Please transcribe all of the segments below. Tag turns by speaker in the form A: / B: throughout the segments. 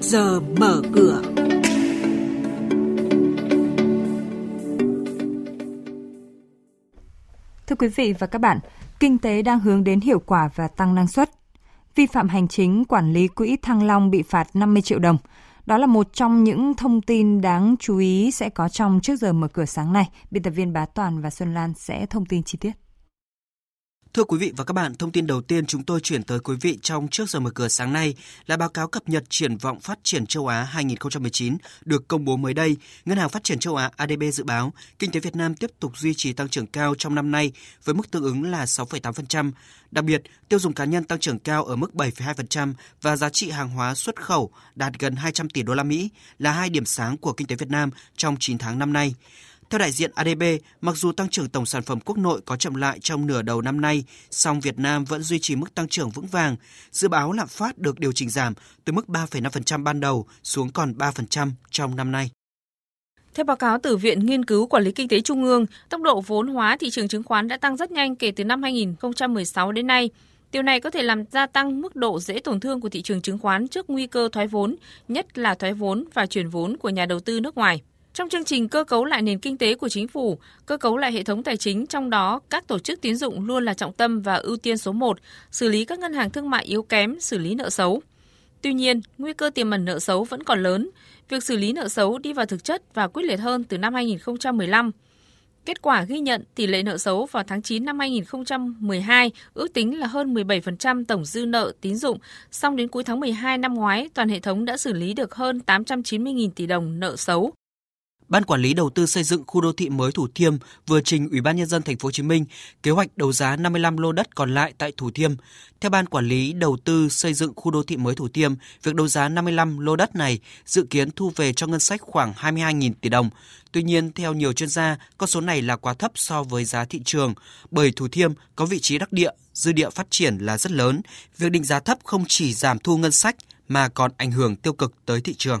A: trước giờ mở cửa.
B: Thưa quý vị và các bạn, kinh tế đang hướng đến hiệu quả và tăng năng suất. Vi phạm hành chính quản lý quỹ Thăng Long bị phạt 50 triệu đồng. Đó là một trong những thông tin đáng chú ý sẽ có trong trước giờ mở cửa sáng nay. Biên tập viên Bá Toàn và Xuân Lan sẽ thông tin chi tiết.
C: Thưa quý vị và các bạn, thông tin đầu tiên chúng tôi chuyển tới quý vị trong trước giờ mở cửa sáng nay là báo cáo cập nhật triển vọng phát triển châu Á 2019 được công bố mới đây. Ngân hàng Phát triển châu Á ADB dự báo kinh tế Việt Nam tiếp tục duy trì tăng trưởng cao trong năm nay với mức tương ứng là 6,8%. Đặc biệt, tiêu dùng cá nhân tăng trưởng cao ở mức 7,2% và giá trị hàng hóa xuất khẩu đạt gần 200 tỷ đô la Mỹ là hai điểm sáng của kinh tế Việt Nam trong 9 tháng năm nay. Theo đại diện ADB, mặc dù tăng trưởng tổng sản phẩm quốc nội có chậm lại trong nửa đầu năm nay, song Việt Nam vẫn duy trì mức tăng trưởng vững vàng. Dự báo lạm phát được điều chỉnh giảm từ mức 3,5% ban đầu xuống còn 3% trong năm nay.
D: Theo báo cáo từ Viện Nghiên cứu Quản lý Kinh tế Trung ương, tốc độ vốn hóa thị trường chứng khoán đã tăng rất nhanh kể từ năm 2016 đến nay. Điều này có thể làm gia tăng mức độ dễ tổn thương của thị trường chứng khoán trước nguy cơ thoái vốn, nhất là thoái vốn và chuyển vốn của nhà đầu tư nước ngoài. Trong chương trình cơ cấu lại nền kinh tế của chính phủ, cơ cấu lại hệ thống tài chính trong đó các tổ chức tín dụng luôn là trọng tâm và ưu tiên số 1, xử lý các ngân hàng thương mại yếu kém, xử lý nợ xấu. Tuy nhiên, nguy cơ tiềm ẩn nợ xấu vẫn còn lớn. Việc xử lý nợ xấu đi vào thực chất và quyết liệt hơn từ năm 2015. Kết quả ghi nhận tỷ lệ nợ xấu vào tháng 9 năm 2012 ước tính là hơn 17% tổng dư nợ tín dụng, song đến cuối tháng 12 năm ngoái, toàn hệ thống đã xử lý được hơn 890.000 tỷ đồng nợ xấu.
C: Ban quản lý đầu tư xây dựng khu đô thị mới Thủ Thiêm vừa trình Ủy ban nhân dân thành phố Hồ Chí Minh kế hoạch đấu giá 55 lô đất còn lại tại Thủ Thiêm. Theo ban quản lý đầu tư xây dựng khu đô thị mới Thủ Thiêm, việc đấu giá 55 lô đất này dự kiến thu về cho ngân sách khoảng 22.000 tỷ đồng. Tuy nhiên, theo nhiều chuyên gia, con số này là quá thấp so với giá thị trường, bởi Thủ Thiêm có vị trí đắc địa, dư địa phát triển là rất lớn. Việc định giá thấp không chỉ giảm thu ngân sách mà còn ảnh hưởng tiêu cực tới thị trường.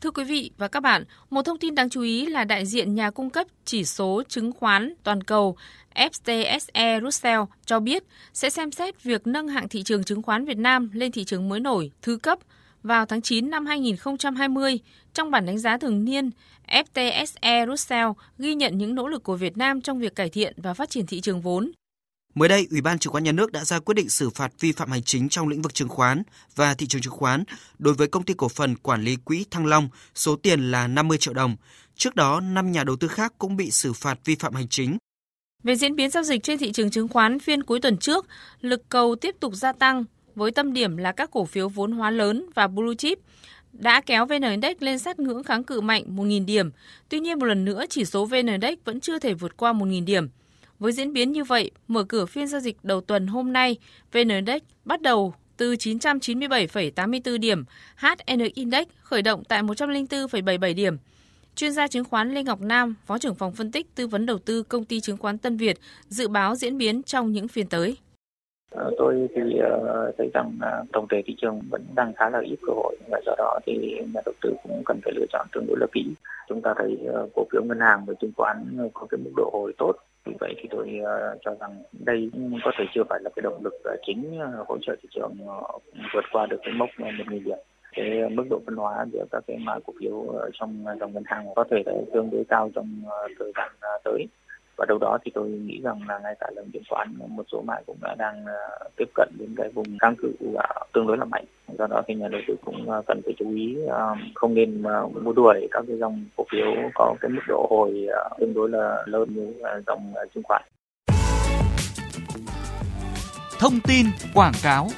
D: Thưa quý vị và các bạn, một thông tin đáng chú ý là đại diện nhà cung cấp chỉ số chứng khoán toàn cầu FTSE Russell cho biết sẽ xem xét việc nâng hạng thị trường chứng khoán Việt Nam lên thị trường mới nổi thứ cấp vào tháng 9 năm 2020. Trong bản đánh giá thường niên, FTSE Russell ghi nhận những nỗ lực của Việt Nam trong việc cải thiện và phát triển thị trường vốn,
C: Mới đây, Ủy ban Chứng khoán Nhà nước đã ra quyết định xử phạt vi phạm hành chính trong lĩnh vực chứng khoán và thị trường chứng khoán đối với công ty cổ phần quản lý quỹ Thăng Long, số tiền là 50 triệu đồng. Trước đó, 5 nhà đầu tư khác cũng bị xử phạt vi phạm hành chính.
D: Về diễn biến giao dịch trên thị trường chứng khoán phiên cuối tuần trước, lực cầu tiếp tục gia tăng với tâm điểm là các cổ phiếu vốn hóa lớn và blue chip đã kéo VN Index lên sát ngưỡng kháng cự mạnh 1.000 điểm. Tuy nhiên một lần nữa chỉ số VN Index vẫn chưa thể vượt qua 1.000 điểm. Với diễn biến như vậy, mở cửa phiên giao dịch đầu tuần hôm nay, VN Index bắt đầu từ 997,84 điểm, HN Index khởi động tại 104,77 điểm. Chuyên gia chứng khoán Lê Ngọc Nam, Phó trưởng phòng phân tích tư vấn đầu tư công ty chứng khoán Tân Việt dự báo diễn biến trong những phiên tới.
E: Ờ, tôi thì ờ, thấy rằng tổng thể thị trường vẫn đang khá là ít cơ hội và do đó thì nhà đầu tư cũng cần phải lựa chọn tương đối là kỹ. Chúng ta thấy ờ, cổ phiếu ngân hàng và chứng khoán có cái mức độ hồi tốt vì vậy thì tôi ờ, cho rằng đây có thể chưa phải là cái động lực ờ, chính ờ, hỗ trợ thị trường vượt qua được cái mốc một nghìn điểm. Cái mức độ phân hóa giữa các cái mã cổ phiếu trong dòng ngân hàng có thể tương đối cao trong thời gian tới và đâu đó thì tôi nghĩ rằng là ngay cả lần chứng khoán một số mã cũng đã đang ờ, tiếp cận đến cái vùng kháng cự tương đối là mạnh. Do đó thì nhà đầu tư cũng ờ, cần phải chú ý ờ, không nên uh, mua đuổi các cái dòng cổ phiếu có cái mức độ hồi tương đối là lớn như dòng chứng khoán.
F: Thông tin quảng cáo.